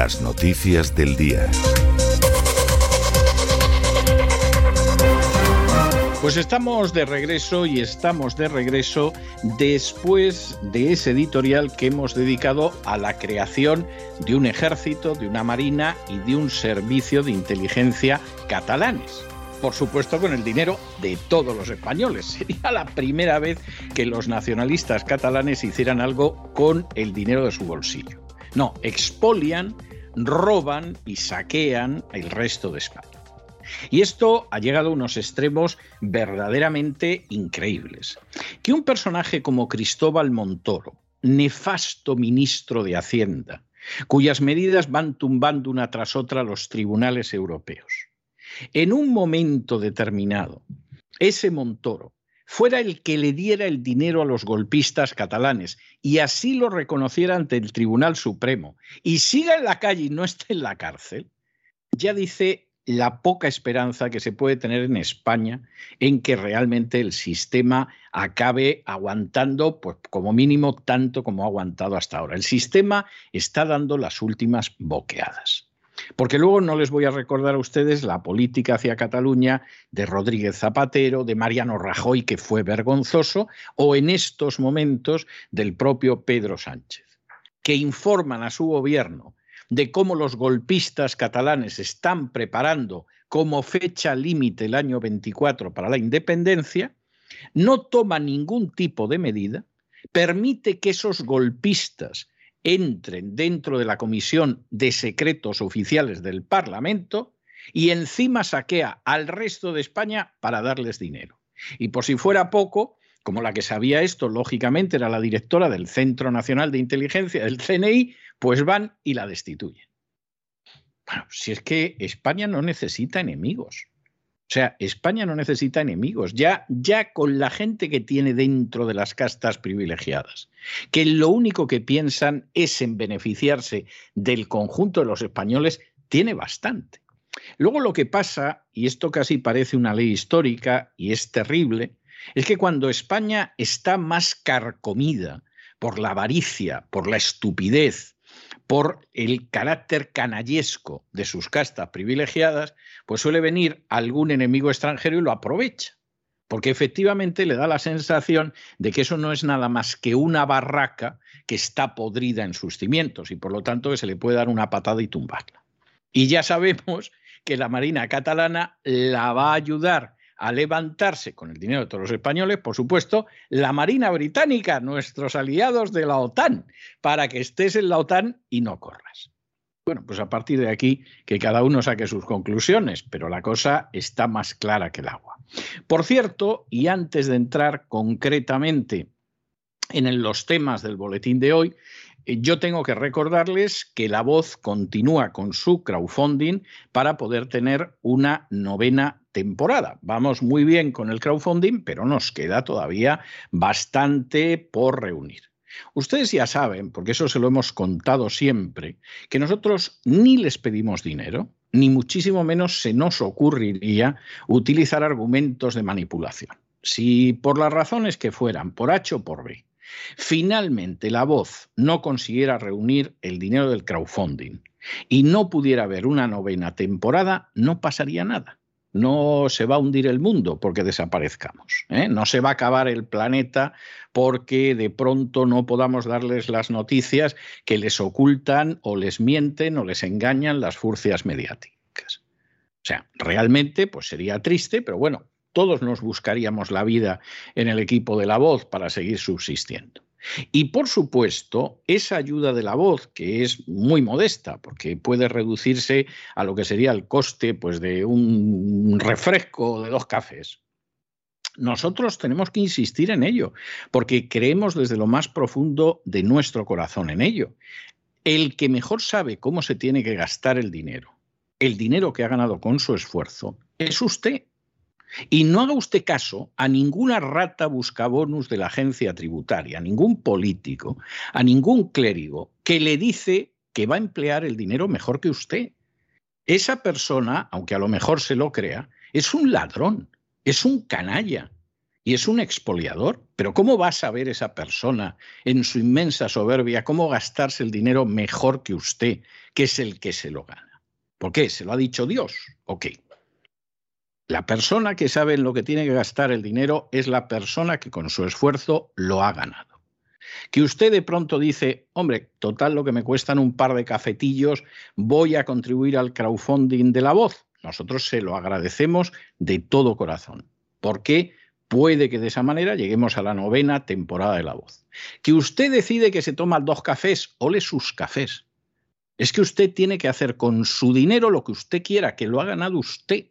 Las noticias del día. Pues estamos de regreso y estamos de regreso después de ese editorial que hemos dedicado a la creación de un ejército, de una marina y de un servicio de inteligencia catalanes. Por supuesto con el dinero de todos los españoles. Sería la primera vez que los nacionalistas catalanes hicieran algo con el dinero de su bolsillo. No, expolian, roban y saquean el resto de España. Y esto ha llegado a unos extremos verdaderamente increíbles. Que un personaje como Cristóbal Montoro, nefasto ministro de Hacienda, cuyas medidas van tumbando una tras otra los tribunales europeos, en un momento determinado, ese Montoro fuera el que le diera el dinero a los golpistas catalanes y así lo reconociera ante el Tribunal Supremo y siga en la calle y no esté en la cárcel, ya dice la poca esperanza que se puede tener en España en que realmente el sistema acabe aguantando, pues como mínimo, tanto como ha aguantado hasta ahora. El sistema está dando las últimas boqueadas. Porque luego no les voy a recordar a ustedes la política hacia Cataluña de Rodríguez Zapatero, de Mariano Rajoy, que fue vergonzoso, o en estos momentos del propio Pedro Sánchez, que informan a su gobierno de cómo los golpistas catalanes están preparando como fecha límite el año 24 para la independencia, no toma ningún tipo de medida, permite que esos golpistas entren dentro de la Comisión de Secretos Oficiales del Parlamento y encima saquea al resto de España para darles dinero. Y por si fuera poco, como la que sabía esto, lógicamente, era la directora del Centro Nacional de Inteligencia, del CNI, pues van y la destituyen. Bueno, si es que España no necesita enemigos. O sea, España no necesita enemigos, ya, ya con la gente que tiene dentro de las castas privilegiadas, que lo único que piensan es en beneficiarse del conjunto de los españoles, tiene bastante. Luego lo que pasa, y esto casi parece una ley histórica y es terrible, es que cuando España está más carcomida por la avaricia, por la estupidez, por el carácter canallesco de sus castas privilegiadas, pues suele venir algún enemigo extranjero y lo aprovecha. Porque efectivamente le da la sensación de que eso no es nada más que una barraca que está podrida en sus cimientos y por lo tanto que se le puede dar una patada y tumbarla. Y ya sabemos que la Marina catalana la va a ayudar a levantarse con el dinero de todos los españoles, por supuesto, la Marina Británica, nuestros aliados de la OTAN, para que estés en la OTAN y no corras. Bueno, pues a partir de aquí que cada uno saque sus conclusiones, pero la cosa está más clara que el agua. Por cierto, y antes de entrar concretamente en los temas del boletín de hoy, yo tengo que recordarles que La Voz continúa con su crowdfunding para poder tener una novena temporada. Vamos muy bien con el crowdfunding, pero nos queda todavía bastante por reunir. Ustedes ya saben, porque eso se lo hemos contado siempre, que nosotros ni les pedimos dinero, ni muchísimo menos se nos ocurriría utilizar argumentos de manipulación. Si por las razones que fueran, por H o por B, finalmente la voz no consiguiera reunir el dinero del crowdfunding y no pudiera haber una novena temporada, no pasaría nada. No se va a hundir el mundo porque desaparezcamos. ¿eh? No se va a acabar el planeta porque de pronto no podamos darles las noticias que les ocultan o les mienten o les engañan las furcias mediáticas. O sea, realmente pues sería triste, pero bueno, todos nos buscaríamos la vida en el equipo de la voz para seguir subsistiendo. Y por supuesto, esa ayuda de la voz, que es muy modesta, porque puede reducirse a lo que sería el coste pues, de un refresco de dos cafés. Nosotros tenemos que insistir en ello, porque creemos desde lo más profundo de nuestro corazón en ello. El que mejor sabe cómo se tiene que gastar el dinero, el dinero que ha ganado con su esfuerzo, es usted. Y no haga usted caso a ninguna rata buscabonus de la agencia tributaria, a ningún político, a ningún clérigo que le dice que va a emplear el dinero mejor que usted. Esa persona, aunque a lo mejor se lo crea, es un ladrón, es un canalla y es un expoliador. Pero ¿cómo va a saber esa persona en su inmensa soberbia cómo gastarse el dinero mejor que usted, que es el que se lo gana? ¿Por qué? ¿Se lo ha dicho Dios? Ok. La persona que sabe en lo que tiene que gastar el dinero es la persona que con su esfuerzo lo ha ganado. Que usted de pronto dice, hombre, total lo que me cuestan un par de cafetillos, voy a contribuir al crowdfunding de la voz. Nosotros se lo agradecemos de todo corazón, porque puede que de esa manera lleguemos a la novena temporada de la voz. Que usted decide que se toma dos cafés, ole sus cafés. Es que usted tiene que hacer con su dinero lo que usted quiera, que lo ha ganado usted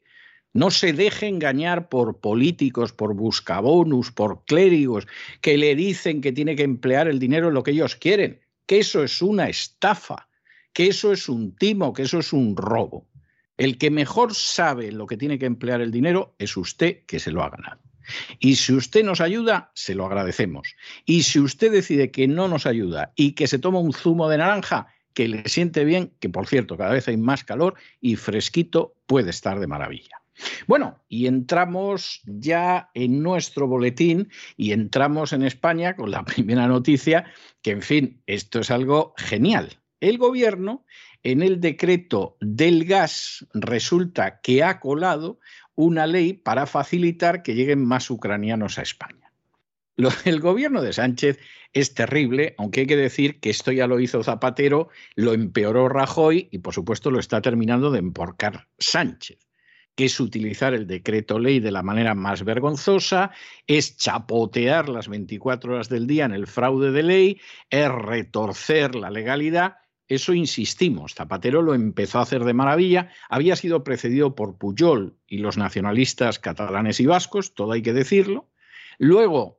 no se deje engañar por políticos, por buscabonus, por clérigos que le dicen que tiene que emplear el dinero en lo que ellos quieren, que eso es una estafa, que eso es un timo, que eso es un robo. El que mejor sabe lo que tiene que emplear el dinero es usted que se lo ha ganado. Y si usted nos ayuda, se lo agradecemos. Y si usted decide que no nos ayuda y que se toma un zumo de naranja, que le siente bien, que por cierto cada vez hay más calor y fresquito, puede estar de maravilla. Bueno, y entramos ya en nuestro boletín y entramos en España con la primera noticia, que en fin, esto es algo genial. El gobierno en el decreto del gas resulta que ha colado una ley para facilitar que lleguen más ucranianos a España. el gobierno de Sánchez es terrible, aunque hay que decir que esto ya lo hizo Zapatero, lo empeoró Rajoy y por supuesto lo está terminando de emporcar Sánchez es utilizar el decreto ley de la manera más vergonzosa, es chapotear las 24 horas del día en el fraude de ley, es retorcer la legalidad. Eso insistimos, Zapatero lo empezó a hacer de maravilla, había sido precedido por Pujol y los nacionalistas catalanes y vascos, todo hay que decirlo. Luego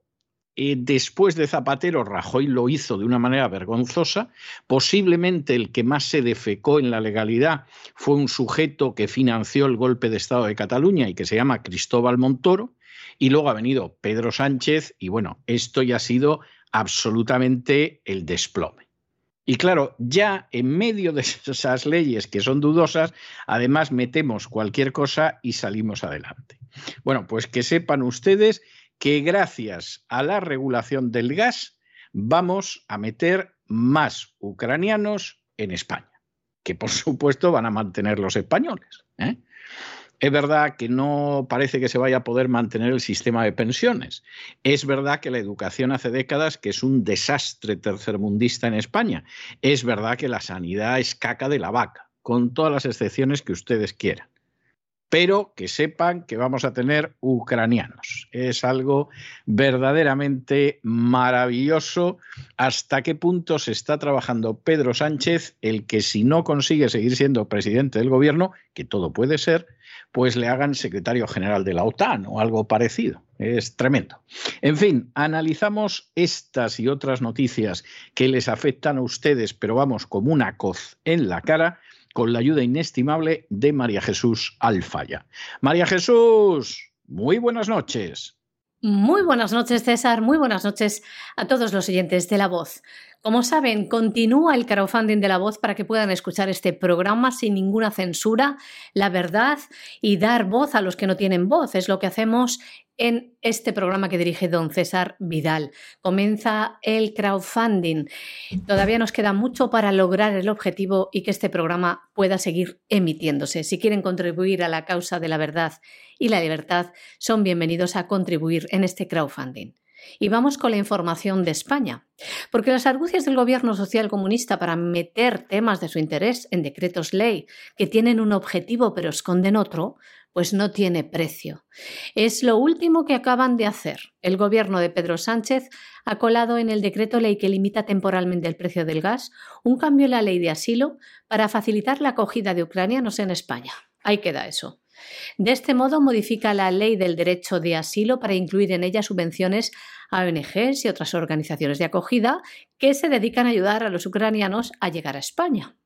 eh, después de Zapatero, Rajoy lo hizo de una manera vergonzosa. Posiblemente el que más se defecó en la legalidad fue un sujeto que financió el golpe de Estado de Cataluña y que se llama Cristóbal Montoro. Y luego ha venido Pedro Sánchez y bueno, esto ya ha sido absolutamente el desplome. Y claro, ya en medio de esas leyes que son dudosas, además metemos cualquier cosa y salimos adelante. Bueno, pues que sepan ustedes que gracias a la regulación del gas vamos a meter más ucranianos en España, que por supuesto van a mantener los españoles. ¿eh? Es verdad que no parece que se vaya a poder mantener el sistema de pensiones. Es verdad que la educación hace décadas que es un desastre tercermundista en España. Es verdad que la sanidad es caca de la vaca, con todas las excepciones que ustedes quieran pero que sepan que vamos a tener ucranianos. Es algo verdaderamente maravilloso hasta qué punto se está trabajando Pedro Sánchez, el que si no consigue seguir siendo presidente del gobierno, que todo puede ser, pues le hagan secretario general de la OTAN o algo parecido. Es tremendo. En fin, analizamos estas y otras noticias que les afectan a ustedes, pero vamos como una coz en la cara con la ayuda inestimable de María Jesús Alfaya. María Jesús, muy buenas noches. Muy buenas noches, César. Muy buenas noches a todos los oyentes de La Voz. Como saben, continúa el crowdfunding de La Voz para que puedan escuchar este programa sin ninguna censura, la verdad y dar voz a los que no tienen voz. Es lo que hacemos en este programa que dirige don César Vidal. Comienza el crowdfunding. Todavía nos queda mucho para lograr el objetivo y que este programa pueda seguir emitiéndose. Si quieren contribuir a la causa de la verdad y la libertad, son bienvenidos a contribuir en este crowdfunding. Y vamos con la información de España, porque las argucias del gobierno social comunista para meter temas de su interés en decretos ley que tienen un objetivo pero esconden otro, pues no tiene precio. Es lo último que acaban de hacer. El gobierno de Pedro Sánchez ha colado en el decreto ley que limita temporalmente el precio del gas un cambio en la ley de asilo para facilitar la acogida de ucranianos en España. Ahí queda eso. De este modo, modifica la ley del derecho de asilo para incluir en ella subvenciones a ONGs y otras organizaciones de acogida que se dedican a ayudar a los ucranianos a llegar a España.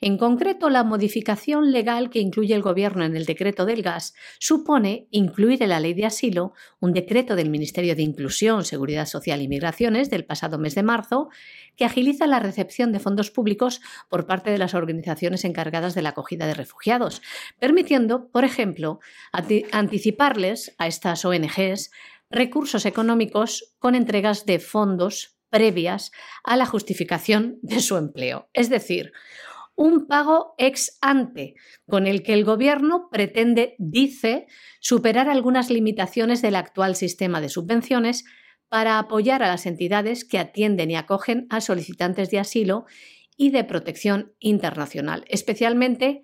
En concreto, la modificación legal que incluye el Gobierno en el decreto del gas supone incluir en la ley de asilo un decreto del Ministerio de Inclusión, Seguridad Social y Migraciones del pasado mes de marzo que agiliza la recepción de fondos públicos por parte de las organizaciones encargadas de la acogida de refugiados, permitiendo, por ejemplo, anticiparles a estas ONGs recursos económicos con entregas de fondos previas a la justificación de su empleo. Es decir, un pago ex ante, con el que el Gobierno pretende, dice, superar algunas limitaciones del actual sistema de subvenciones para apoyar a las entidades que atienden y acogen a solicitantes de asilo y de protección internacional, especialmente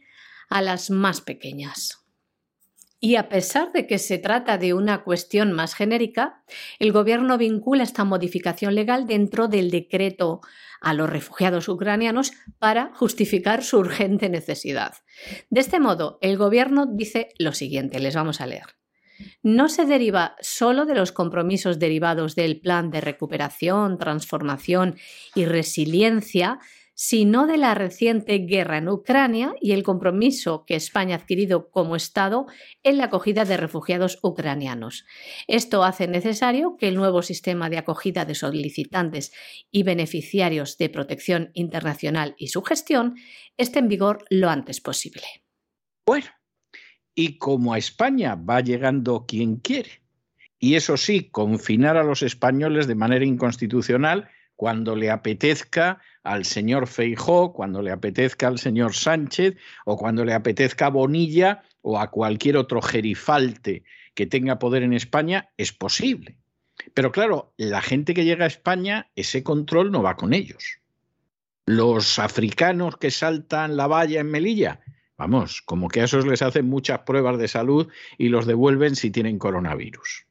a las más pequeñas. Y a pesar de que se trata de una cuestión más genérica, el Gobierno vincula esta modificación legal dentro del decreto a los refugiados ucranianos para justificar su urgente necesidad. De este modo, el Gobierno dice lo siguiente, les vamos a leer. No se deriva solo de los compromisos derivados del Plan de Recuperación, Transformación y Resiliencia sino de la reciente guerra en Ucrania y el compromiso que España ha adquirido como Estado en la acogida de refugiados ucranianos. Esto hace necesario que el nuevo sistema de acogida de solicitantes y beneficiarios de protección internacional y su gestión esté en vigor lo antes posible. Bueno, y como a España va llegando quien quiere, y eso sí, confinar a los españoles de manera inconstitucional cuando le apetezca al señor Feijó, cuando le apetezca al señor Sánchez o cuando le apetezca a Bonilla o a cualquier otro gerifalte que tenga poder en España, es posible. Pero claro, la gente que llega a España, ese control no va con ellos. Los africanos que saltan la valla en Melilla, vamos, como que a esos les hacen muchas pruebas de salud y los devuelven si tienen coronavirus.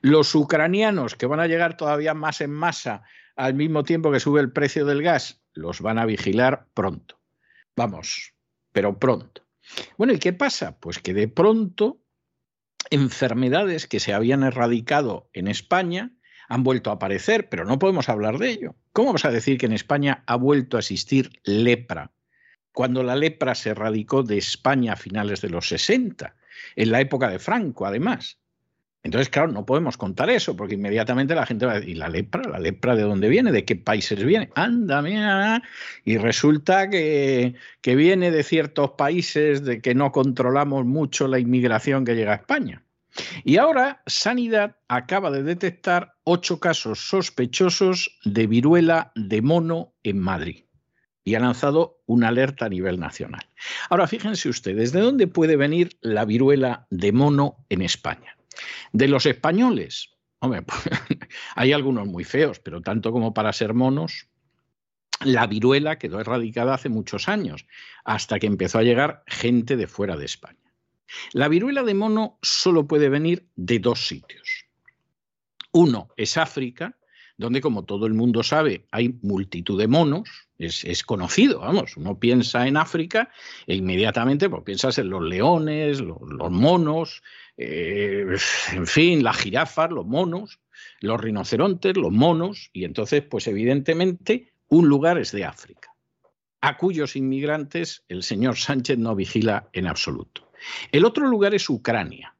Los ucranianos que van a llegar todavía más en masa al mismo tiempo que sube el precio del gas, los van a vigilar pronto. Vamos, pero pronto. Bueno, ¿y qué pasa? Pues que de pronto enfermedades que se habían erradicado en España han vuelto a aparecer, pero no podemos hablar de ello. ¿Cómo vamos a decir que en España ha vuelto a existir lepra? Cuando la lepra se radicó de España a finales de los 60, en la época de Franco, además. Entonces, claro, no podemos contar eso, porque inmediatamente la gente va a decir, ¿y la lepra? ¿La lepra de dónde viene? ¿De qué países viene? Anda, mira. Y resulta que, que viene de ciertos países de que no controlamos mucho la inmigración que llega a España. Y ahora Sanidad acaba de detectar ocho casos sospechosos de viruela de mono en Madrid y ha lanzado una alerta a nivel nacional. Ahora, fíjense ustedes, ¿de dónde puede venir la viruela de mono en España? De los españoles. Hombre, pues, hay algunos muy feos, pero tanto como para ser monos, la viruela quedó erradicada hace muchos años, hasta que empezó a llegar gente de fuera de España. La viruela de mono solo puede venir de dos sitios. Uno es África, donde como todo el mundo sabe hay multitud de monos, es, conocido, vamos, uno piensa en África e inmediatamente pues, piensas en los leones, los, monos, eh, en fin, las jirafas, los monos, los rinocerontes, los monos, y entonces pues evidentemente un lugar es de África, a cuyos inmigrantes el señor Sánchez no vigila en absoluto. El otro lugar es Ucrania.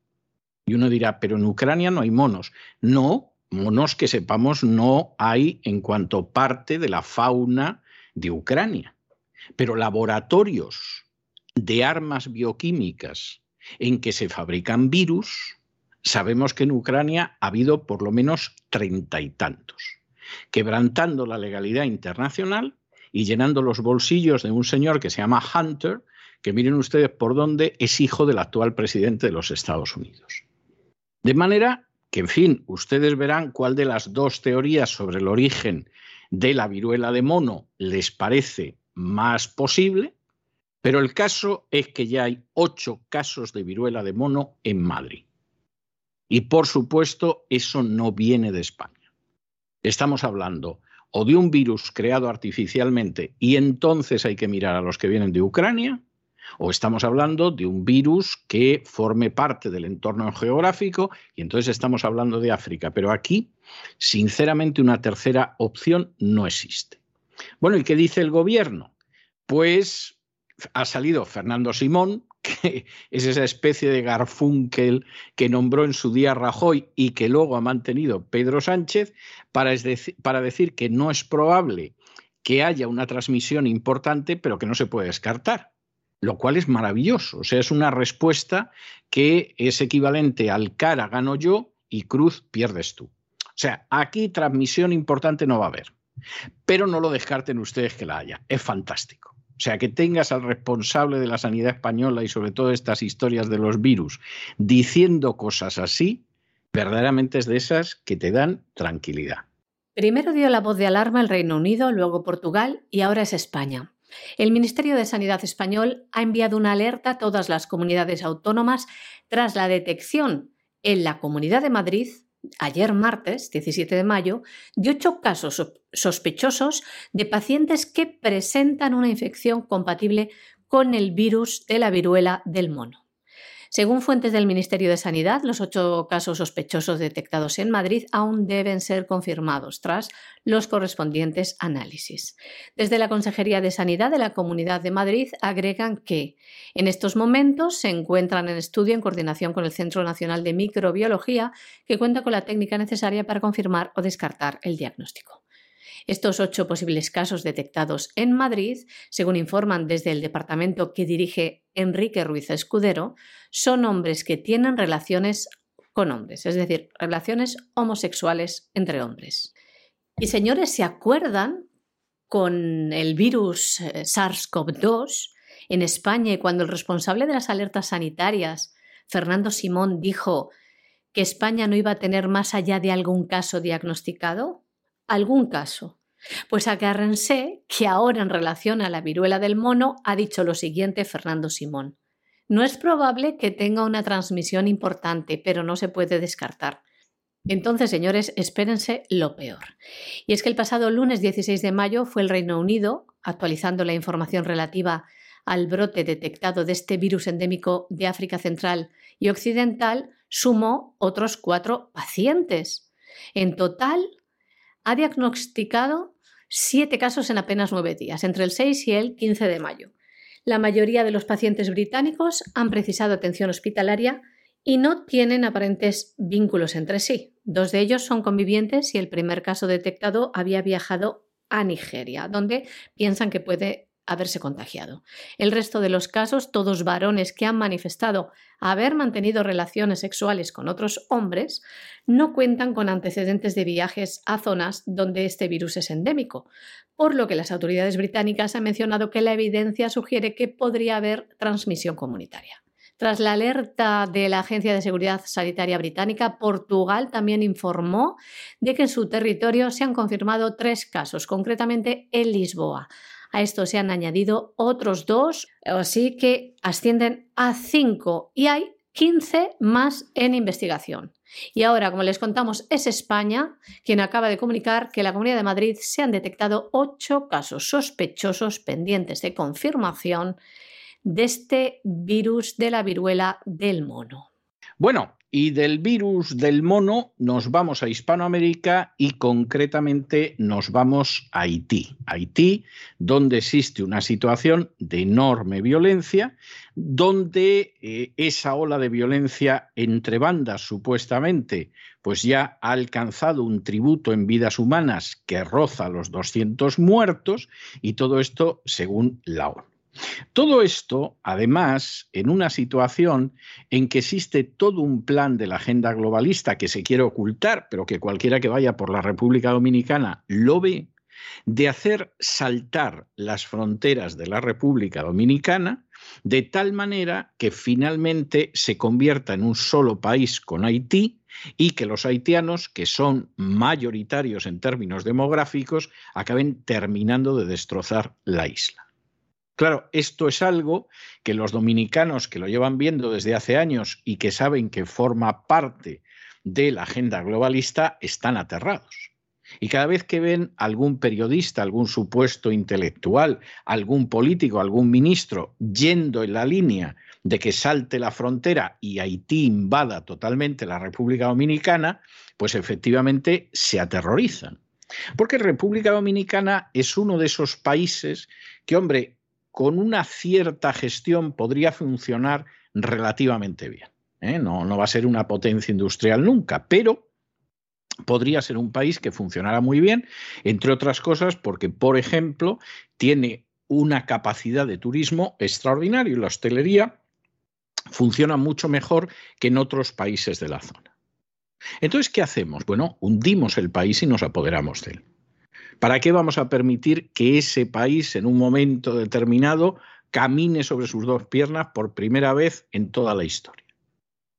Y uno dirá, pero en Ucrania no hay monos. No, monos que sepamos no hay en cuanto parte de la fauna de Ucrania. Pero laboratorios de armas bioquímicas en que se fabrican virus, sabemos que en Ucrania ha habido por lo menos treinta y tantos, quebrantando la legalidad internacional y llenando los bolsillos de un señor que se llama Hunter, que miren ustedes por dónde es hijo del actual presidente de los Estados Unidos. De manera que, en fin, ustedes verán cuál de las dos teorías sobre el origen de la viruela de mono les parece más posible, pero el caso es que ya hay ocho casos de viruela de mono en Madrid. Y por supuesto, eso no viene de España. Estamos hablando o de un virus creado artificialmente y entonces hay que mirar a los que vienen de Ucrania, o estamos hablando de un virus que forme parte del entorno geográfico y entonces estamos hablando de África. Pero aquí, sinceramente, una tercera opción no existe. Bueno, ¿y qué dice el gobierno? Pues ha salido Fernando Simón, que es esa especie de Garfunkel que nombró en su día Rajoy y que luego ha mantenido Pedro Sánchez, para, para decir que no es probable que haya una transmisión importante, pero que no se puede descartar lo cual es maravilloso. O sea, es una respuesta que es equivalente al cara gano yo y cruz pierdes tú. O sea, aquí transmisión importante no va a haber, pero no lo descarten ustedes que la haya. Es fantástico. O sea, que tengas al responsable de la sanidad española y sobre todo estas historias de los virus diciendo cosas así, verdaderamente es de esas que te dan tranquilidad. Primero dio la voz de alarma el Reino Unido, luego Portugal y ahora es España. El Ministerio de Sanidad español ha enviado una alerta a todas las comunidades autónomas tras la detección en la Comunidad de Madrid ayer martes 17 de mayo de ocho casos sospechosos de pacientes que presentan una infección compatible con el virus de la viruela del mono. Según fuentes del Ministerio de Sanidad, los ocho casos sospechosos detectados en Madrid aún deben ser confirmados tras los correspondientes análisis. Desde la Consejería de Sanidad de la Comunidad de Madrid agregan que en estos momentos se encuentran en estudio en coordinación con el Centro Nacional de Microbiología, que cuenta con la técnica necesaria para confirmar o descartar el diagnóstico. Estos ocho posibles casos detectados en Madrid, según informan desde el departamento que dirige Enrique Ruiz Escudero, son hombres que tienen relaciones con hombres, es decir, relaciones homosexuales entre hombres. Y señores, ¿se acuerdan con el virus eh, SARS-CoV-2 en España cuando el responsable de las alertas sanitarias, Fernando Simón, dijo que España no iba a tener más allá de algún caso diagnosticado? Algún caso. Pues agárrense que ahora en relación a la viruela del mono ha dicho lo siguiente Fernando Simón. No es probable que tenga una transmisión importante, pero no se puede descartar. Entonces, señores, espérense lo peor. Y es que el pasado lunes 16 de mayo fue el Reino Unido, actualizando la información relativa al brote detectado de este virus endémico de África Central y Occidental, sumó otros cuatro pacientes En total, ha diagnosticado siete casos en apenas nueve días, entre el 6 y el 15 de mayo. La mayoría de los pacientes británicos han precisado atención hospitalaria y no tienen aparentes vínculos entre sí. Dos de ellos son convivientes y el primer caso detectado había viajado a Nigeria, donde piensan que puede haberse contagiado. El resto de los casos, todos varones que han manifestado haber mantenido relaciones sexuales con otros hombres, no cuentan con antecedentes de viajes a zonas donde este virus es endémico, por lo que las autoridades británicas han mencionado que la evidencia sugiere que podría haber transmisión comunitaria. Tras la alerta de la Agencia de Seguridad Sanitaria Británica, Portugal también informó de que en su territorio se han confirmado tres casos, concretamente en Lisboa. A esto se han añadido otros dos, así que ascienden a cinco y hay 15 más en investigación. Y ahora, como les contamos, es España quien acaba de comunicar que en la Comunidad de Madrid se han detectado ocho casos sospechosos pendientes de confirmación de este virus de la viruela del mono. Bueno, y del virus del mono nos vamos a Hispanoamérica y concretamente nos vamos a Haití. Haití, donde existe una situación de enorme violencia, donde eh, esa ola de violencia entre bandas supuestamente pues ya ha alcanzado un tributo en vidas humanas que roza los 200 muertos y todo esto según la ONU. Todo esto, además, en una situación en que existe todo un plan de la agenda globalista que se quiere ocultar, pero que cualquiera que vaya por la República Dominicana lo ve, de hacer saltar las fronteras de la República Dominicana de tal manera que finalmente se convierta en un solo país con Haití y que los haitianos, que son mayoritarios en términos demográficos, acaben terminando de destrozar la isla. Claro, esto es algo que los dominicanos que lo llevan viendo desde hace años y que saben que forma parte de la agenda globalista están aterrados. Y cada vez que ven algún periodista, algún supuesto intelectual, algún político, algún ministro yendo en la línea de que salte la frontera y Haití invada totalmente la República Dominicana, pues efectivamente se aterrorizan. Porque República Dominicana es uno de esos países que, hombre, con una cierta gestión podría funcionar relativamente bien. ¿eh? No, no va a ser una potencia industrial nunca, pero podría ser un país que funcionara muy bien, entre otras cosas porque, por ejemplo, tiene una capacidad de turismo extraordinaria y la hostelería funciona mucho mejor que en otros países de la zona. Entonces, ¿qué hacemos? Bueno, hundimos el país y nos apoderamos de él. ¿Para qué vamos a permitir que ese país en un momento determinado camine sobre sus dos piernas por primera vez en toda la historia?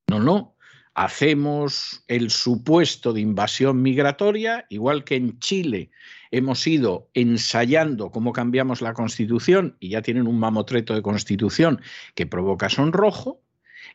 No, no. Hacemos el supuesto de invasión migratoria, igual que en Chile hemos ido ensayando cómo cambiamos la constitución y ya tienen un mamotreto de constitución que provoca sonrojo,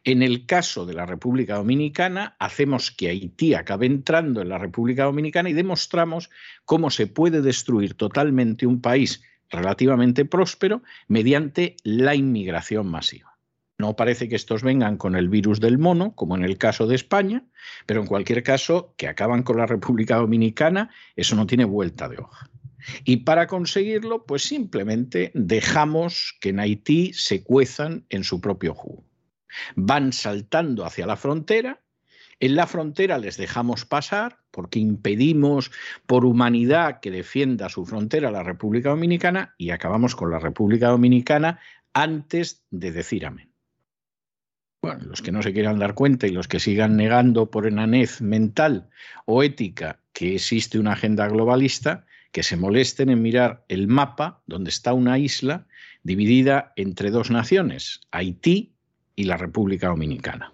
en el caso de la República Dominicana, hacemos que Haití acabe entrando en la República Dominicana y demostramos cómo se puede destruir totalmente un país relativamente próspero mediante la inmigración masiva. No parece que estos vengan con el virus del mono, como en el caso de España, pero en cualquier caso, que acaban con la República Dominicana, eso no tiene vuelta de hoja. Y para conseguirlo, pues simplemente dejamos que en Haití se cuezan en su propio jugo. Van saltando hacia la frontera, en la frontera les dejamos pasar porque impedimos por humanidad que defienda su frontera la República Dominicana y acabamos con la República Dominicana antes de decir amén. Bueno, los que no se quieran dar cuenta y los que sigan negando por enanez mental o ética que existe una agenda globalista, que se molesten en mirar el mapa donde está una isla dividida entre dos naciones, Haití y la República Dominicana.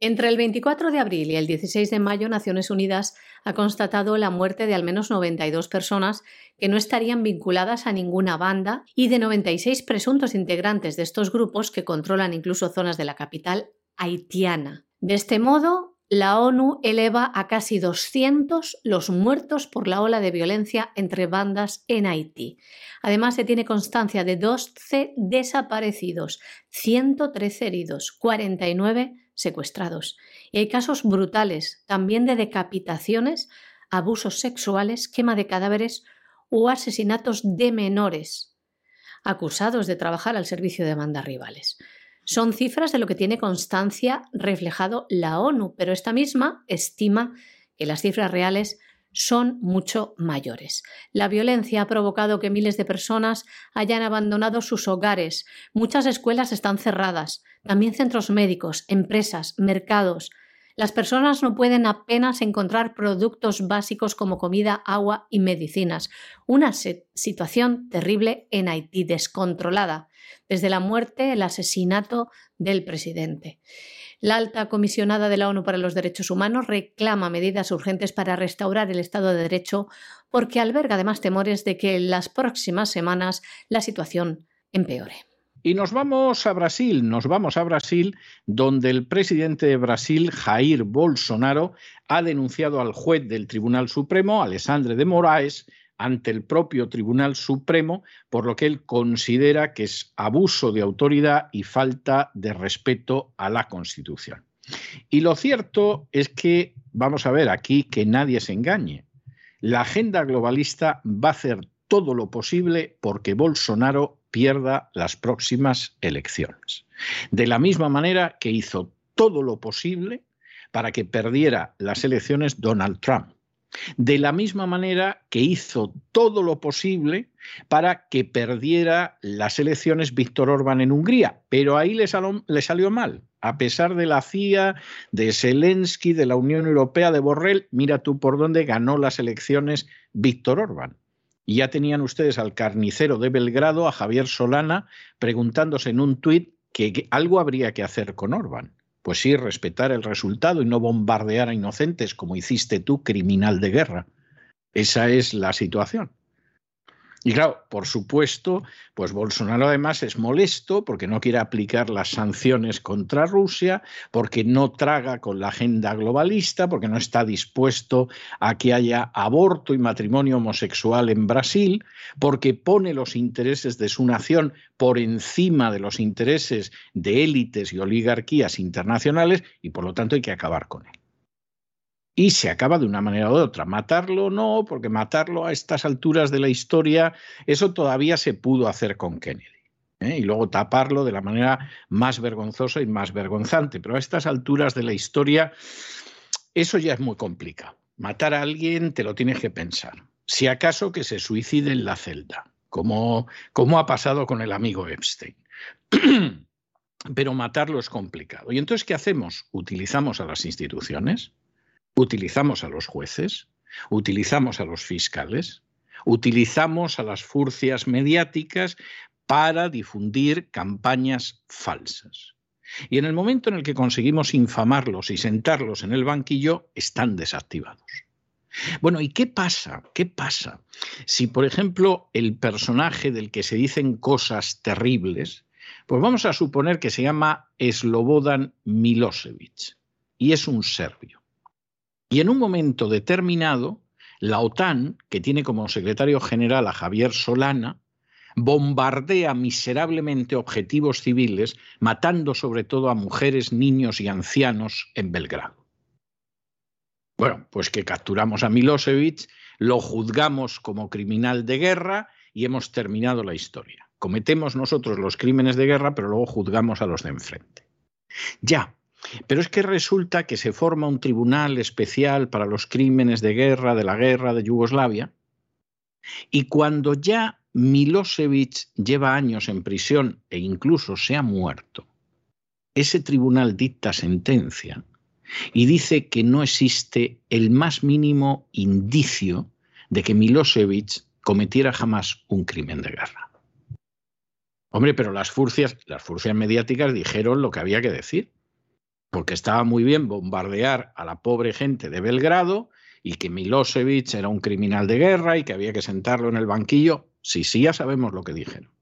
Entre el 24 de abril y el 16 de mayo, Naciones Unidas ha constatado la muerte de al menos 92 personas que no estarían vinculadas a ninguna banda y de 96 presuntos integrantes de estos grupos que controlan incluso zonas de la capital haitiana. De este modo, la ONU eleva a casi 200 los muertos por la ola de violencia entre bandas en Haití. Además, se tiene constancia de 12 desaparecidos, 113 heridos, 49 secuestrados. Y hay casos brutales también de decapitaciones, abusos sexuales, quema de cadáveres o asesinatos de menores acusados de trabajar al servicio de bandas rivales. Son cifras de lo que tiene constancia reflejado la ONU, pero esta misma estima que las cifras reales son mucho mayores. La violencia ha provocado que miles de personas hayan abandonado sus hogares. Muchas escuelas están cerradas, también centros médicos, empresas, mercados. Las personas no pueden apenas encontrar productos básicos como comida, agua y medicinas. Una situación terrible en Haití, descontrolada, desde la muerte, el asesinato del presidente. La alta comisionada de la ONU para los Derechos Humanos reclama medidas urgentes para restaurar el Estado de Derecho porque alberga además temores de que en las próximas semanas la situación empeore. Y nos vamos a Brasil, nos vamos a Brasil, donde el presidente de Brasil, Jair Bolsonaro, ha denunciado al juez del Tribunal Supremo, Alessandre de Moraes, ante el propio Tribunal Supremo, por lo que él considera que es abuso de autoridad y falta de respeto a la Constitución. Y lo cierto es que, vamos a ver aquí, que nadie se engañe. La agenda globalista va a hacer todo lo posible porque Bolsonaro pierda las próximas elecciones. De la misma manera que hizo todo lo posible para que perdiera las elecciones Donald Trump de la misma manera que hizo todo lo posible para que perdiera las elecciones Víctor Orbán en Hungría, pero ahí le, salió mal. A pesar de la CIA, de Zelensky, de la Unión Europea, de Borrell, mira tú por dónde ganó las elecciones Víctor Orbán. Y ya tenían ustedes al carnicero de Belgrado, a Javier Solana, preguntándose en un tuit que algo habría que hacer con Orbán. Pues sí, respetar el resultado y no bombardear a inocentes como hiciste tú, criminal de guerra. Esa es la situación. Y claro, por supuesto, pues Bolsonaro además es molesto porque no quiere aplicar las sanciones contra Rusia, porque no traga con la agenda globalista, porque no está dispuesto a que haya aborto y matrimonio homosexual en Brasil, porque pone los intereses de su nación por encima de los intereses de élites y oligarquías internacionales y por lo tanto hay que acabar con él y se acaba de una manera u otra. Matarlo no, porque matarlo a estas alturas de la historia, eso todavía se pudo hacer con Kennedy. ¿eh? Y luego taparlo de la manera más vergonzosa y más vergonzante. Pero a estas alturas de la historia, eso ya es muy complicado. Matar a alguien te lo tienes que pensar. Si acaso que se suicide en la celda, como, como ha pasado con el amigo Epstein. Pero matarlo es complicado. ¿Y entonces qué hacemos? Utilizamos a las instituciones utilizamos a los jueces, utilizamos a los fiscales, utilizamos a las furcias mediáticas para difundir campañas falsas. Y en el momento en el que conseguimos infamarlos y sentarlos en el banquillo, están desactivados. Bueno, ¿y qué pasa? ¿Qué pasa si, por ejemplo, el personaje del que se dicen cosas terribles, pues vamos a suponer que se llama Slobodan Milosevic y es un serbio? Y en un momento determinado, la OTAN, que tiene como secretario general a Javier Solana, bombardea miserablemente objetivos civiles, matando sobre todo a mujeres, niños y ancianos en Belgrado. Bueno, pues que capturamos a Milosevic, lo juzgamos como criminal de guerra y hemos terminado la historia. Cometemos nosotros los crímenes de guerra, pero luego juzgamos a los de enfrente. Ya, pero es que resulta que se forma un tribunal especial para los crímenes de guerra de la guerra de Yugoslavia y cuando ya Milosevic lleva años en prisión e incluso se ha muerto, ese tribunal dicta sentencia y dice que no existe el más mínimo indicio de que Milosevic cometiera jamás un crimen de guerra. Hombre, pero las furcias, las furcias mediáticas dijeron lo que había que decir porque estaba muy bien bombardear a la pobre gente de Belgrado y que Milosevic era un criminal de guerra y que había que sentarlo en el banquillo. Sí, sí, ya sabemos lo que dijeron.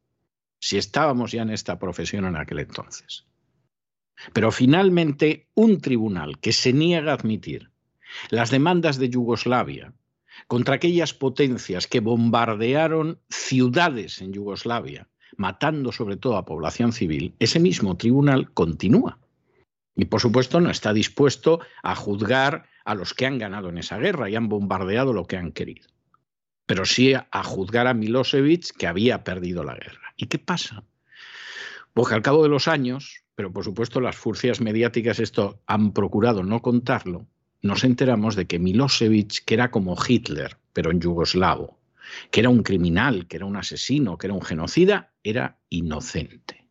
Si estábamos ya en esta profesión en aquel entonces. Pero finalmente un tribunal que se niega a admitir las demandas de Yugoslavia contra aquellas potencias que bombardearon ciudades en Yugoslavia, matando sobre todo a población civil, ese mismo tribunal continúa Y por supuesto no está dispuesto a juzgar a los que han ganado en esa guerra y han bombardeado lo que han querido. Pero sí a juzgar a Milosevic que había perdido la guerra. ¿Y qué pasa? Pues que al cabo de los años, pero por supuesto las furcias mediáticas esto han procurado no contarlo, nos enteramos de que Milosevic, que era como Hitler, pero en yugoslavo, que era un criminal, que era un asesino, que era un genocida, era inocente.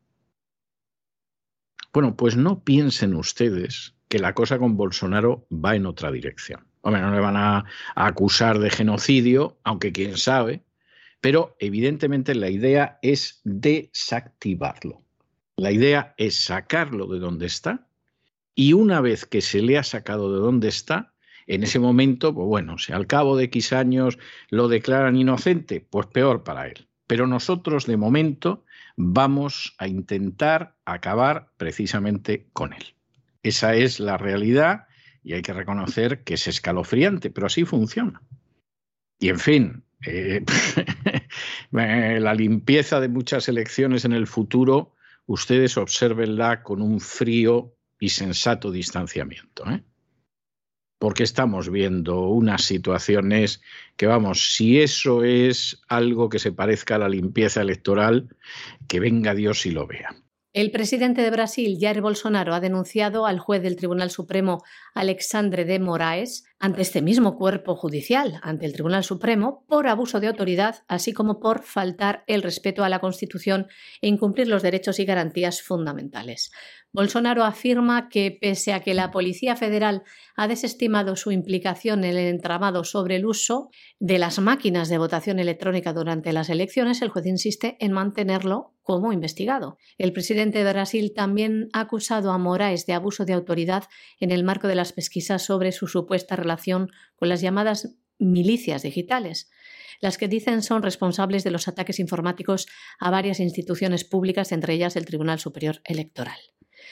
Bueno, pues no piensen ustedes que la cosa con Bolsonaro va en otra dirección. Hombre, no le van a, acusar de genocidio, aunque quién sabe, pero evidentemente la idea es desactivarlo. La idea es sacarlo de donde está y una vez que se le ha sacado de donde está, en ese momento, pues bueno, si al cabo de X años lo declaran inocente, pues peor para él. Pero nosotros de momento vamos a intentar acabar precisamente con él. Esa es la realidad y hay que reconocer que es escalofriante, pero así funciona. Y en fin, eh, la limpieza de muchas elecciones en el futuro, ustedes observenla con un frío y sensato distanciamiento. ¿eh? Porque estamos viendo unas situaciones que, vamos, si eso es algo que se parezca a la limpieza electoral, que venga Dios y lo vea. El presidente de Brasil, Jair Bolsonaro, ha denunciado al juez del Tribunal Supremo, Alexandre de Moraes, ante este mismo cuerpo judicial, ante el Tribunal Supremo, por abuso de autoridad, así como por faltar el respeto a la Constitución e incumplir los derechos y garantías fundamentales. Bolsonaro afirma que, pese a que la Policía Federal ha desestimado su implicación en el entramado sobre el uso de las máquinas de votación electrónica durante las elecciones, el juez insiste en mantenerlo como investigado. El presidente de Brasil también ha acusado a Moraes de abuso de autoridad en el marco de las pesquisas sobre su supuesta relación con las llamadas milicias digitales, las que dicen son responsables de los ataques informáticos a varias instituciones públicas, entre ellas el Tribunal Superior Electoral.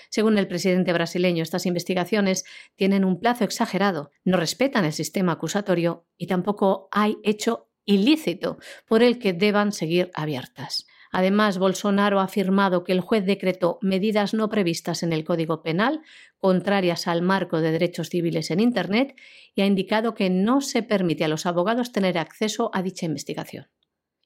Según el presidente brasileño, estas investigaciones tienen un plazo exagerado, no respetan el sistema acusatorio y tampoco hay hecho ilícito por el que deban seguir abiertas. Además, Bolsonaro ha afirmado que el juez decretó medidas no previstas en el Código Penal, contrarias al marco de derechos civiles en Internet, y ha indicado que no se permite a los abogados tener acceso a dicha investigación.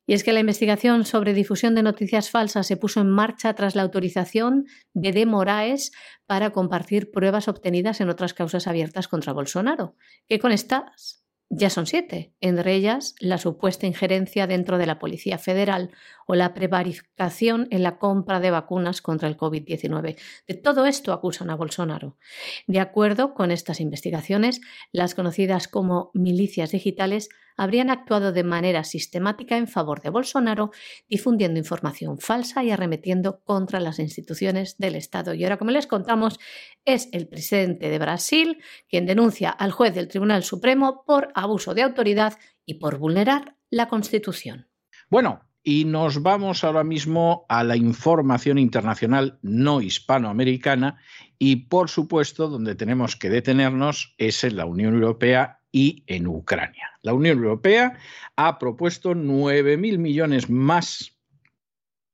Y es que la investigación sobre difusión de noticias falsas se puso en marcha tras la autorización de De Moraes para compartir pruebas obtenidas en otras causas abiertas contra Bolsonaro, que con estas ya son siete, entre ellas la supuesta injerencia dentro de la Policía Federal o la prevaricación en la compra de vacunas contra el COVID-19. De todo esto acusan a Bolsonaro. De acuerdo con estas investigaciones, las conocidas como milicias digitales habrían actuado de manera sistemática en favor de Bolsonaro, difundiendo información falsa y arremetiendo contra las instituciones del Estado. Y ahora, como les contamos, es el presidente de Brasil quien denuncia al juez del Tribunal Supremo por abuso de autoridad y por vulnerar la Constitución. Bueno, y nos vamos ahora mismo a la información internacional no hispanoamericana y por supuesto donde tenemos que detenernos es en la Unión Europea y en Ucrania. La Unión Europea ha propuesto 9.000 millones más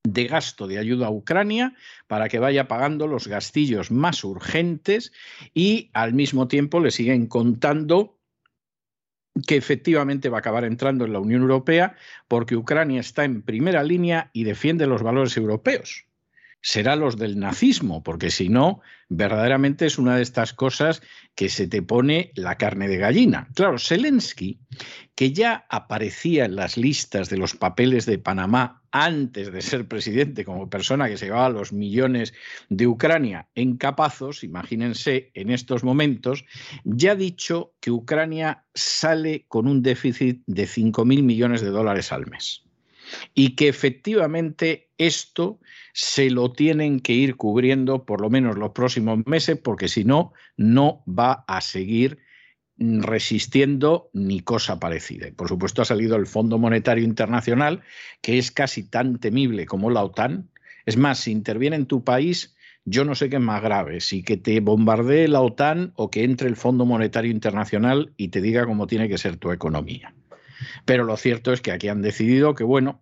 de gasto de ayuda a Ucrania para que vaya pagando los gastillos más urgentes y al mismo tiempo le siguen contando que efectivamente va a acabar entrando en la Unión Europea porque Ucrania está en primera línea y defiende los valores europeos será los del nazismo, porque si no, verdaderamente es una de estas cosas que se te pone la carne de gallina. Claro, Zelensky, que ya aparecía en las listas de los papeles de Panamá antes de ser presidente como persona que se llevaba los millones de Ucrania en capazos, imagínense en estos momentos, ya ha dicho que Ucrania sale con un déficit de 5.000 millones de dólares al mes y que efectivamente esto se lo tienen que ir cubriendo por lo menos los próximos meses, porque si no, no va a seguir resistiendo ni cosa parecida. Y por supuesto ha salido el Fondo Monetario Internacional, que es casi tan temible como la OTAN. Es más, si interviene en tu país, yo no sé qué es más grave, si que te bombardee la OTAN o que entre el Fondo Monetario Internacional y te diga cómo tiene que ser tu economía. Pero lo cierto es que aquí han decidido que, bueno,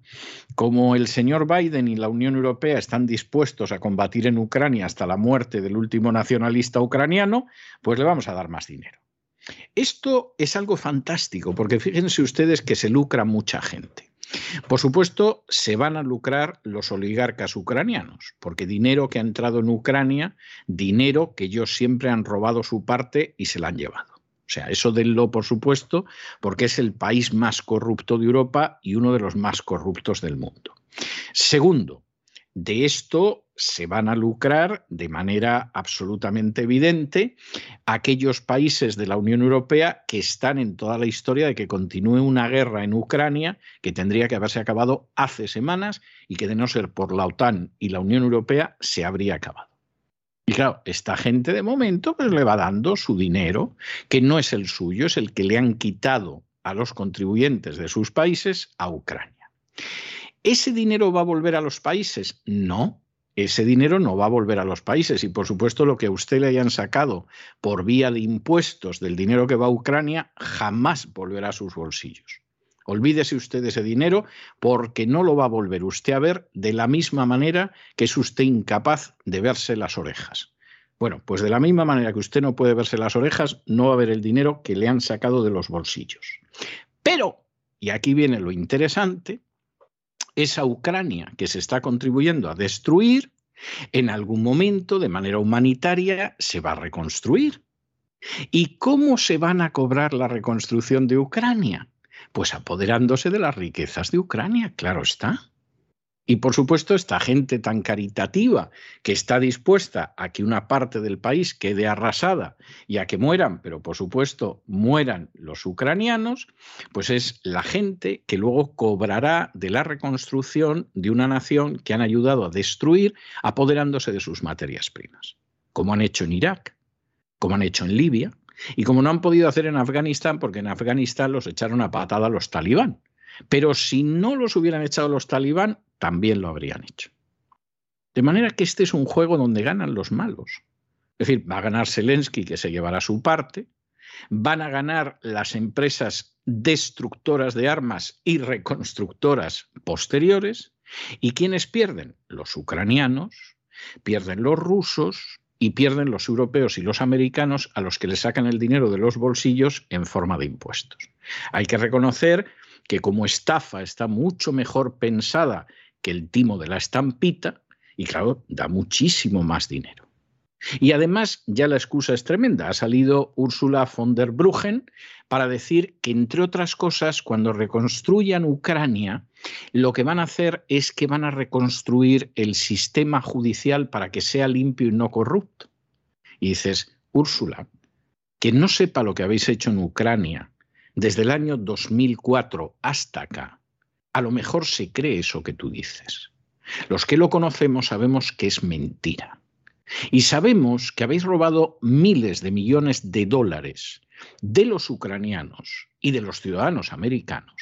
como el señor Biden y la Unión Europea están dispuestos a combatir en Ucrania hasta la muerte del último nacionalista ucraniano, pues le vamos a dar más dinero. Esto es algo fantástico, porque fíjense ustedes que se lucra mucha gente. Por supuesto, se van a lucrar los oligarcas ucranianos, porque dinero que ha entrado en Ucrania, dinero que ellos siempre han robado su parte y se la han llevado. O sea, eso denlo por supuesto, porque es el país más corrupto de Europa y uno de los más corruptos del mundo. Segundo, de esto se van a lucrar de manera absolutamente evidente aquellos países de la Unión Europea que están en toda la historia de que continúe una guerra en Ucrania que tendría que haberse acabado hace semanas y que de no ser por la OTAN y la Unión Europea se habría acabado. Y claro, esta gente de momento pues le va dando su dinero, que no es el suyo, es el que le han quitado a los contribuyentes de sus países a Ucrania. ¿Ese dinero va a volver a los países? No, ese dinero no va a volver a los países y por supuesto lo que a usted le hayan sacado por vía de impuestos del dinero que va a Ucrania jamás volverá a sus bolsillos. Olvídese usted de ese dinero porque no lo va a volver usted a ver de la misma manera que es usted incapaz de verse las orejas. Bueno, pues de la misma manera que usted no puede verse las orejas, no va a ver el dinero que le han sacado de los bolsillos. Pero, y aquí viene lo interesante, esa Ucrania que se está contribuyendo a destruir, en algún momento, de manera humanitaria, se va a reconstruir. ¿Y cómo se van a cobrar la reconstrucción de Ucrania? Pues apoderándose de las riquezas de Ucrania, claro está. Y por supuesto, esta gente tan caritativa que está dispuesta a que una parte del país quede arrasada y a que mueran, pero por supuesto mueran los ucranianos, pues es la gente que luego cobrará de la reconstrucción de una nación que han ayudado a destruir apoderándose de sus materias primas, como han hecho en Irak, como han hecho en Libia, y como no han podido hacer en Afganistán, porque en Afganistán los echaron a patada los talibán. Pero si no los hubieran echado los talibán, también lo habrían hecho. De manera que este es un juego donde ganan los malos. Es decir, va a ganar Zelensky, que se llevará su parte, van a ganar las empresas destructoras de armas y reconstructoras posteriores, y quienes pierden? Los ucranianos, pierden los rusos, y pierden los europeos y los americanos a los que le sacan el dinero de los bolsillos en forma de impuestos. Hay que reconocer que como estafa está mucho mejor pensada que el timo de la estampita y claro, da muchísimo más dinero. Y además, ya la excusa es tremenda. Ha salido Ursula von der Bruggen para decir que, entre otras cosas, cuando reconstruyan Ucrania, lo que van a hacer es que van a reconstruir el sistema judicial para que sea limpio y no corrupto. Y dices, Úrsula, que no sepa lo que habéis hecho en Ucrania desde el año 2004 hasta acá, a lo mejor se cree eso que tú dices. Los que lo conocemos sabemos que es mentira. Y sabemos que habéis robado miles de millones de dólares de los ucranianos y de los ciudadanos americanos,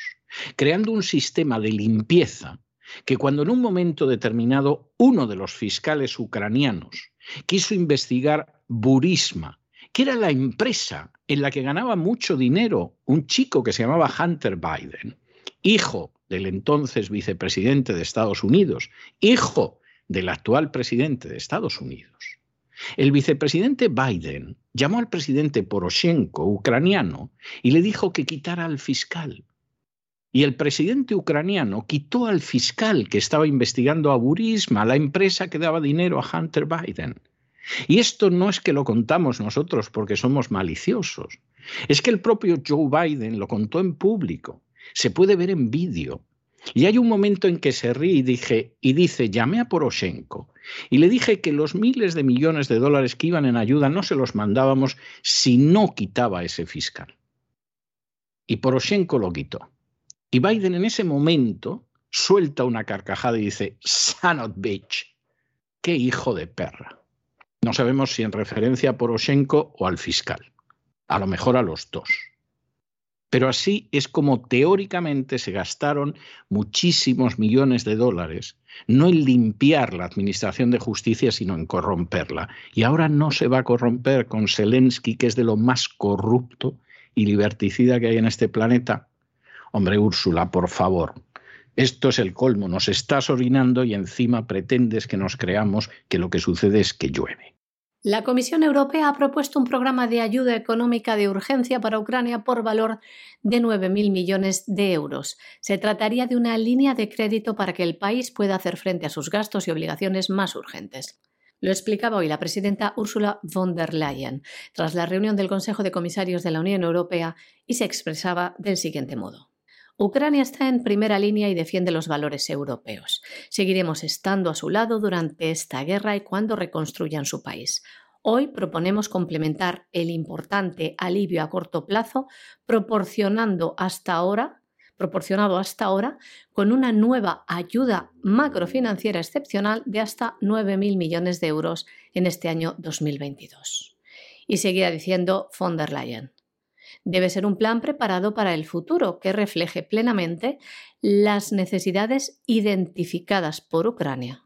creando un sistema de limpieza que cuando en un momento determinado uno de los fiscales ucranianos quiso investigar Burisma, que era la empresa en la que ganaba mucho dinero un chico que se llamaba Hunter Biden, hijo del entonces vicepresidente de Estados Unidos, hijo del actual presidente de Estados Unidos. El vicepresidente Biden llamó al presidente Poroshenko, ucraniano, y le dijo que quitara al fiscal. Y el presidente ucraniano quitó al fiscal que estaba investigando a Burisma, la empresa que daba dinero a Hunter Biden. Y esto no es que lo contamos nosotros porque somos maliciosos. Es que el propio Joe Biden lo contó en público. Se puede ver en vídeo. Y hay un momento en que se ríe y, dije, y dice, llamé a Poroshenko y le dije que los miles de millones de dólares que iban en ayuda no se los mandábamos si no quitaba ese fiscal. Y Poroshenko lo quitó. Y Biden en ese momento suelta una carcajada y dice, son of bitch, qué hijo de perra. No sabemos si en referencia a Poroshenko o al fiscal. A lo mejor a los dos. Pero así es como teóricamente se gastaron muchísimos millones de dólares, no en limpiar la administración de justicia, sino en corromperla. Y ahora no se va a corromper con Zelensky, que es de lo más corrupto y liberticida que hay en este planeta, Hombre, Úrsula, por favor. Esto es el colmo, nos estás orinando y encima pretendes que nos creamos que lo que sucede es que llueve. La Comisión Europea ha propuesto un programa de ayuda económica de urgencia para Ucrania por valor de 9.000 millones de euros. Se trataría de una línea de crédito para que el país pueda hacer frente a sus gastos y obligaciones más urgentes. Lo explicaba hoy la presidenta Ursula von der Leyen tras la reunión del Consejo de Comisarios de la Unión Europea y se expresaba del siguiente modo. Ucrania está en primera línea y defiende los valores europeos. Seguiremos estando a su lado durante esta guerra y cuando reconstruyan su país. Hoy proponemos complementar el importante alivio a corto plazo proporcionando hasta ahora proporcionado hasta ahora con una nueva ayuda macrofinanciera excepcional de hasta 9.000 millones de euros en este año 2022. Y seguía diciendo von der Leyen. Debe ser un plan preparado para el futuro que refleje plenamente las necesidades identificadas por Ucrania.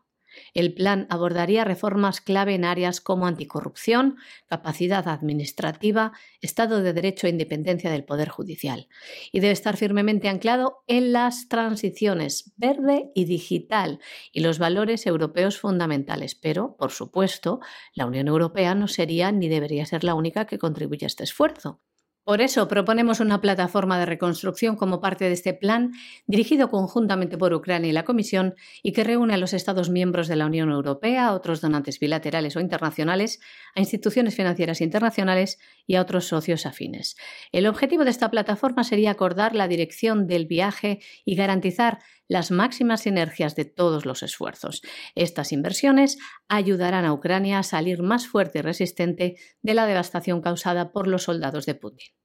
El plan abordaría reformas clave en áreas como anticorrupción, capacidad administrativa, Estado de Derecho e independencia del Poder Judicial. Y debe estar firmemente anclado en las transiciones verde y digital y los valores europeos fundamentales. Pero, por supuesto, la Unión Europea no sería ni debería ser la única que contribuya a este esfuerzo. Por eso proponemos una plataforma de reconstrucción como parte de este plan, dirigido conjuntamente por Ucrania y la Comisión, y que reúne a los Estados miembros de la Unión Europea, a otros donantes bilaterales o internacionales, a instituciones financieras internacionales y a otros socios afines. El objetivo de esta plataforma sería acordar la dirección del viaje y garantizar las máximas sinergias de todos los esfuerzos. Estas inversiones ayudarán a Ucrania a salir más fuerte y resistente de la devastación causada por los soldados de Putin.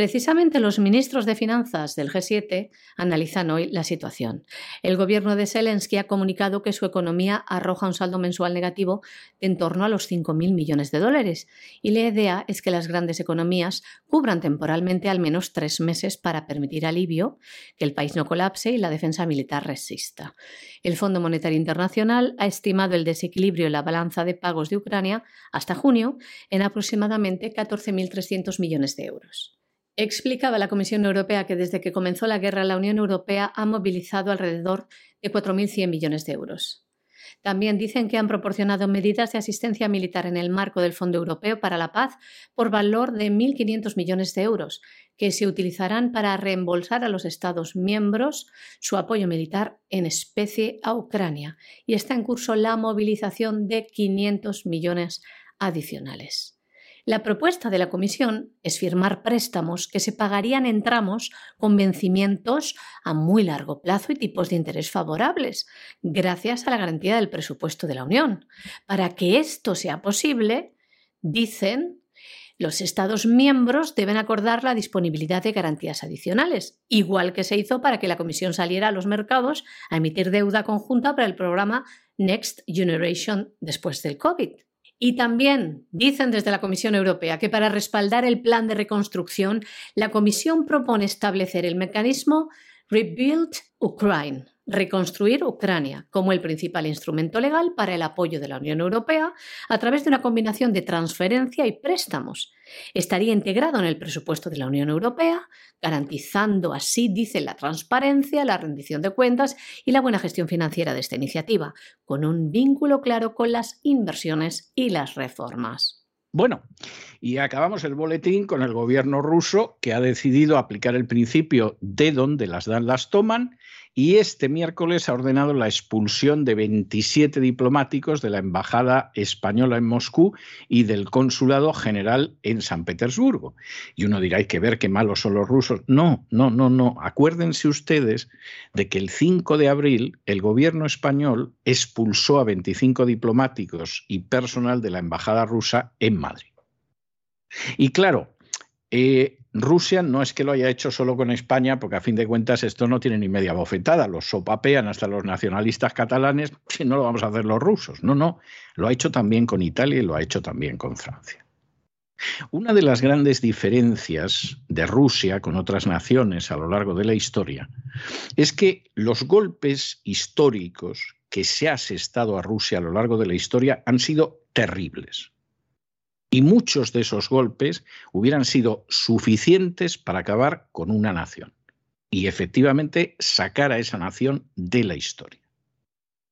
Precisamente los ministros de Finanzas del G7 analizan hoy la situación. El gobierno de Zelensky ha comunicado que su economía arroja un saldo mensual negativo de en torno a los 5.000 millones de dólares y la idea es que las grandes economías cubran temporalmente al menos tres meses para permitir alivio, que el país no colapse y la defensa militar resista. El Fondo Monetario Internacional ha estimado el desequilibrio en la balanza de pagos de Ucrania hasta junio en aproximadamente 14.300 millones de euros. Explicaba la Comisión Europea que desde que comenzó la guerra la Unión Europea ha movilizado alrededor de 4.100 millones de euros. También dicen que han proporcionado medidas de asistencia militar en el marco del Fondo Europeo para la Paz por valor de 1.500 millones de euros, que se utilizarán para reembolsar a los Estados miembros su apoyo militar en especie a Ucrania. Y está en curso la movilización de 500 millones adicionales. La propuesta de la Comisión es firmar préstamos que se pagarían en tramos con vencimientos a muy largo plazo y tipos de interés favorables, gracias a la garantía del presupuesto de la Unión. Para que esto sea posible, dicen, los Estados miembros deben acordar la disponibilidad de garantías adicionales, igual que se hizo para que la Comisión saliera a los mercados a emitir deuda conjunta para el programa Next Generation después del COVID. Y también dicen desde la Comisión Europea que para respaldar el plan de reconstrucción, la Comisión propone establecer el mecanismo Rebuild Ukraine, reconstruir Ucrania como el principal instrumento legal para el apoyo de la Unión Europea a través de una combinación de transferencia y préstamos. Estaría integrado en el presupuesto de la Unión Europea, garantizando así, dice, la transparencia, la rendición de cuentas y la buena gestión financiera de esta iniciativa, con un vínculo claro con las inversiones y las reformas. Bueno, y acabamos el boletín con el gobierno ruso que ha decidido aplicar el principio de donde las dan las toman y este miércoles ha ordenado la expulsión de 27 diplomáticos de la Embajada Española en Moscú y del Consulado General en San Petersburgo. Y uno dirá, hay que ver qué malos son los rusos. No, no, no, no. Acuérdense ustedes de que el 5 de abril el gobierno español expulsó a 25 diplomáticos y personal de la Embajada rusa en Madrid. Y claro, eh, Rusia no es que lo haya hecho solo con España, porque a fin de cuentas esto no tiene ni media bofetada, los sopapean hasta los nacionalistas catalanes, si no lo vamos a hacer los rusos. No, no, lo ha hecho también con Italia y lo ha hecho también con Francia. Una de las grandes diferencias de Rusia con otras naciones a lo largo de la historia es que los golpes históricos que se ha asestado a Rusia a lo largo de la historia han sido terribles. Y muchos de esos golpes hubieran sido suficientes para acabar con una nación. y efectivamente sacar a esa nación de la historia.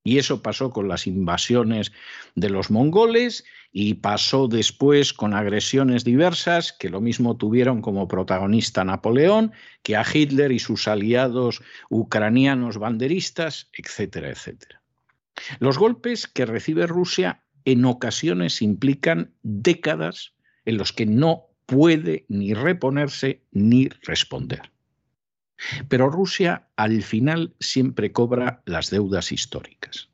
Y eso pasó con las invasiones de los mongoles y pasó después con agresiones diversas que lo mismo tuvieron como protagonista Napoleón que a Hitler y sus aliados ucranianos banderistas, etcétera, etcétera. Los golpes que recibe Rusia en ocasiones implican décadas en los que no puede ni reponerse ni responder. Pero Rusia al final siempre cobra las deudas históricas.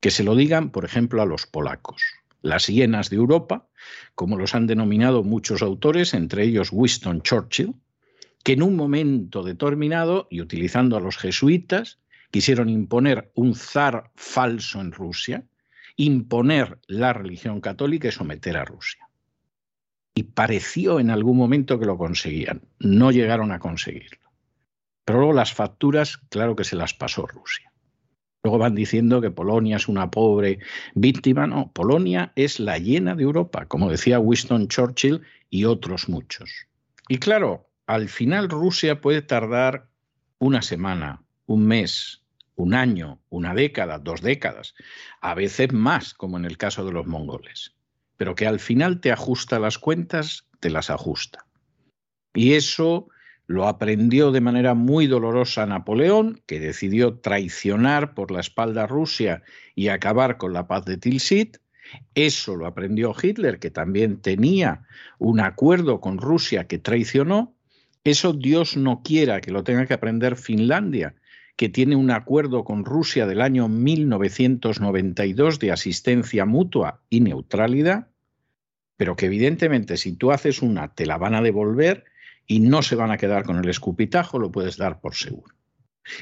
Que se lo digan, por ejemplo, a los polacos las hienas de Europa, como los han denominado muchos autores, entre ellos Winston Churchill, que en un momento determinado, y utilizando a los jesuitas, quisieron imponer un zar falso en Rusia, imponer la religión católica y someter a Rusia. Y pareció en algún momento que lo conseguían. No llegaron a conseguirlo. Pero luego las facturas, claro que se las pasó Rusia. Luego van diciendo que Polonia es una pobre víctima. No, Polonia es la llena de Europa, como decía Winston Churchill y otros muchos. Y claro, al final Rusia puede tardar una semana, un mes, un año, una década, dos décadas, a veces más, como en el caso de los mongoles. Pero que al final te ajusta las cuentas, te las ajusta. Y eso lo aprendió de manera muy dolorosa Napoleón, que decidió traicionar por la espalda a Rusia y acabar con la paz de Tilsit. Eso lo aprendió Hitler, que también tenía un acuerdo con Rusia que traicionó. Eso Dios no quiera que lo tenga que aprender Finlandia, que tiene un acuerdo con Rusia del año 1992 de asistencia mutua y neutralidad, pero que evidentemente si tú haces una te la van a devolver y no se van a quedar con el escupitajo, lo puedes dar por seguro.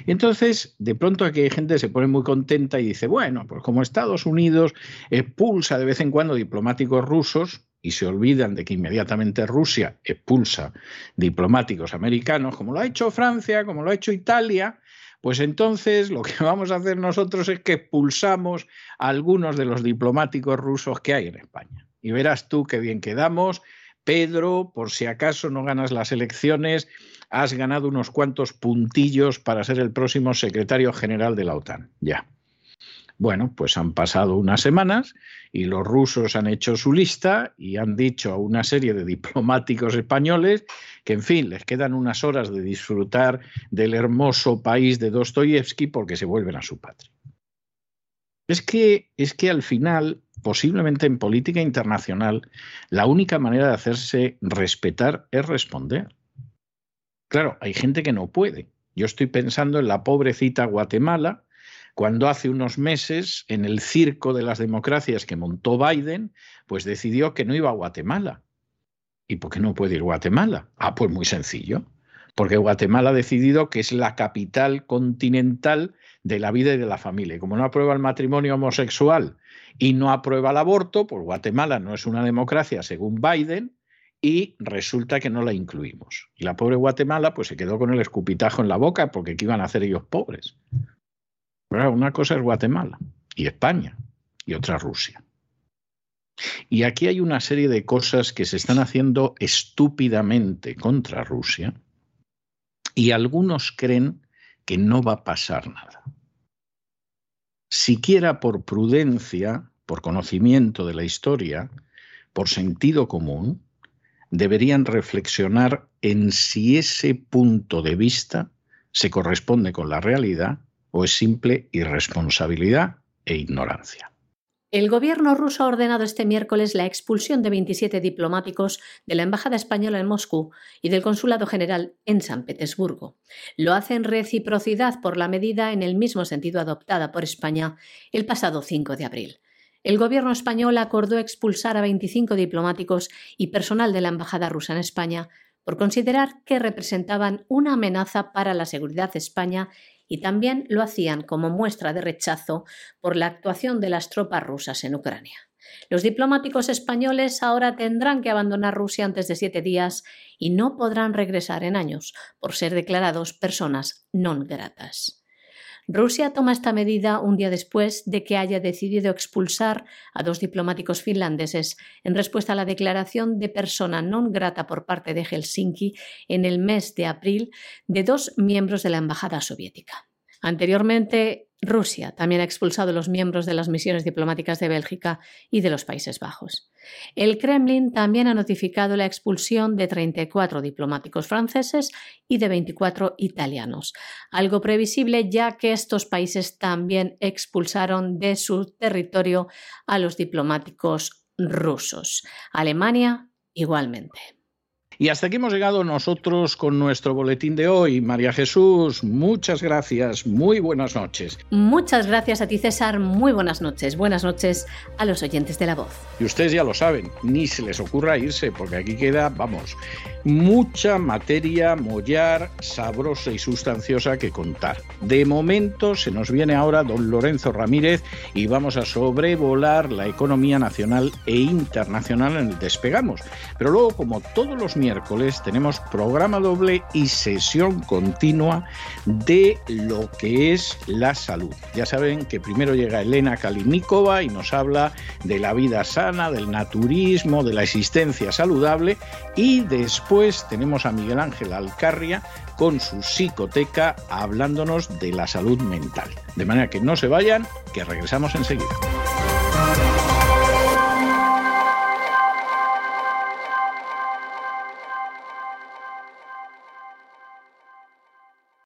Entonces, de pronto aquí hay gente que se pone muy contenta y dice, bueno, pues como Estados Unidos expulsa de vez en cuando diplomáticos rusos y se olvidan de que inmediatamente Rusia expulsa diplomáticos americanos, como lo ha hecho Francia, como lo ha hecho Italia, pues entonces lo que vamos a hacer nosotros es que expulsamos a algunos de los diplomáticos rusos que hay en España. Y verás tú qué bien quedamos Pedro, por si acaso no ganas las elecciones, has ganado unos cuantos puntillos para ser el próximo secretario general de la OTAN. Ya. Bueno, pues han pasado unas semanas y los rusos han hecho su lista y han dicho a una serie de diplomáticos españoles que, en fin, les quedan unas horas de disfrutar del hermoso país de Dostoyevsky porque se vuelven a su patria. Es que, es que al final posiblemente en política internacional, la única manera de hacerse respetar es responder. Claro, hay gente que no puede. Yo estoy pensando en la pobrecita Guatemala, cuando hace unos meses, en el circo de las democracias que montó Biden, pues decidió que no iba a Guatemala. ¿Y por qué no puede ir Guatemala? Ah, pues muy sencillo. Porque Guatemala ha decidido que es la capital continental de la vida y de la familia. Y como no aprueba el matrimonio homosexual y no aprueba el aborto, pues Guatemala no es una democracia según Biden y resulta que no la incluimos. Y la pobre Guatemala pues se quedó con el escupitajo en la boca porque ¿qué iban a hacer ellos pobres? Una cosa es Guatemala y España y otra Rusia. Y aquí hay una serie de cosas que se están haciendo estúpidamente contra Rusia y algunos creen que no va a pasar nada. Siquiera por prudencia, por conocimiento de la historia, por sentido común, deberían reflexionar en si ese punto de vista se corresponde con la realidad o es simple irresponsabilidad e ignorancia. El gobierno ruso ha ordenado este miércoles la expulsión de 27 diplomáticos de la Embajada Española en Moscú y del Consulado General en San Petersburgo. Lo hace en reciprocidad por la medida en el mismo sentido adoptada por España el pasado 5 de abril. El gobierno español acordó expulsar a 25 diplomáticos y personal de la Embajada rusa en España por considerar que representaban una amenaza para la seguridad de España y también lo hacían como muestra de rechazo por la actuación de las tropas rusas en Ucrania. Los diplomáticos españoles ahora tendrán que abandonar Rusia antes de siete días y no podrán regresar en años por ser declarados personas non gratas. Rusia toma esta medida un día después de que haya decidido expulsar a dos diplomáticos finlandeses en respuesta a la declaración de persona non grata por parte de Helsinki en el mes de abril de dos miembros de la Embajada soviética. Anteriormente, Rusia también ha expulsado a los miembros de las misiones diplomáticas de Bélgica y de los Países Bajos. El Kremlin también ha notificado la expulsión de 34 diplomáticos franceses y de 24 italianos, algo previsible ya que estos países también expulsaron de su territorio a los diplomáticos rusos. Alemania igualmente. Y hasta aquí hemos llegado nosotros con nuestro boletín de hoy. María Jesús, muchas gracias. Muy buenas noches. Muchas gracias a ti, César. Muy buenas noches. Buenas noches a los oyentes de la voz. Y ustedes ya lo saben, ni se les ocurra irse, porque aquí queda, vamos, mucha materia mollar, sabrosa y sustanciosa que contar. De momento se nos viene ahora don Lorenzo Ramírez y vamos a sobrevolar la economía nacional e internacional en el Despegamos. Pero luego, como todos los miércoles, tenemos programa doble y sesión continua de lo que es la salud. Ya saben que primero llega Elena Kalinikova y nos habla de la vida sana, del naturismo, de la existencia saludable y Después tenemos a Miguel Ángel Alcarria con su psicoteca hablándonos de la salud mental. De manera que no se vayan, que regresamos enseguida.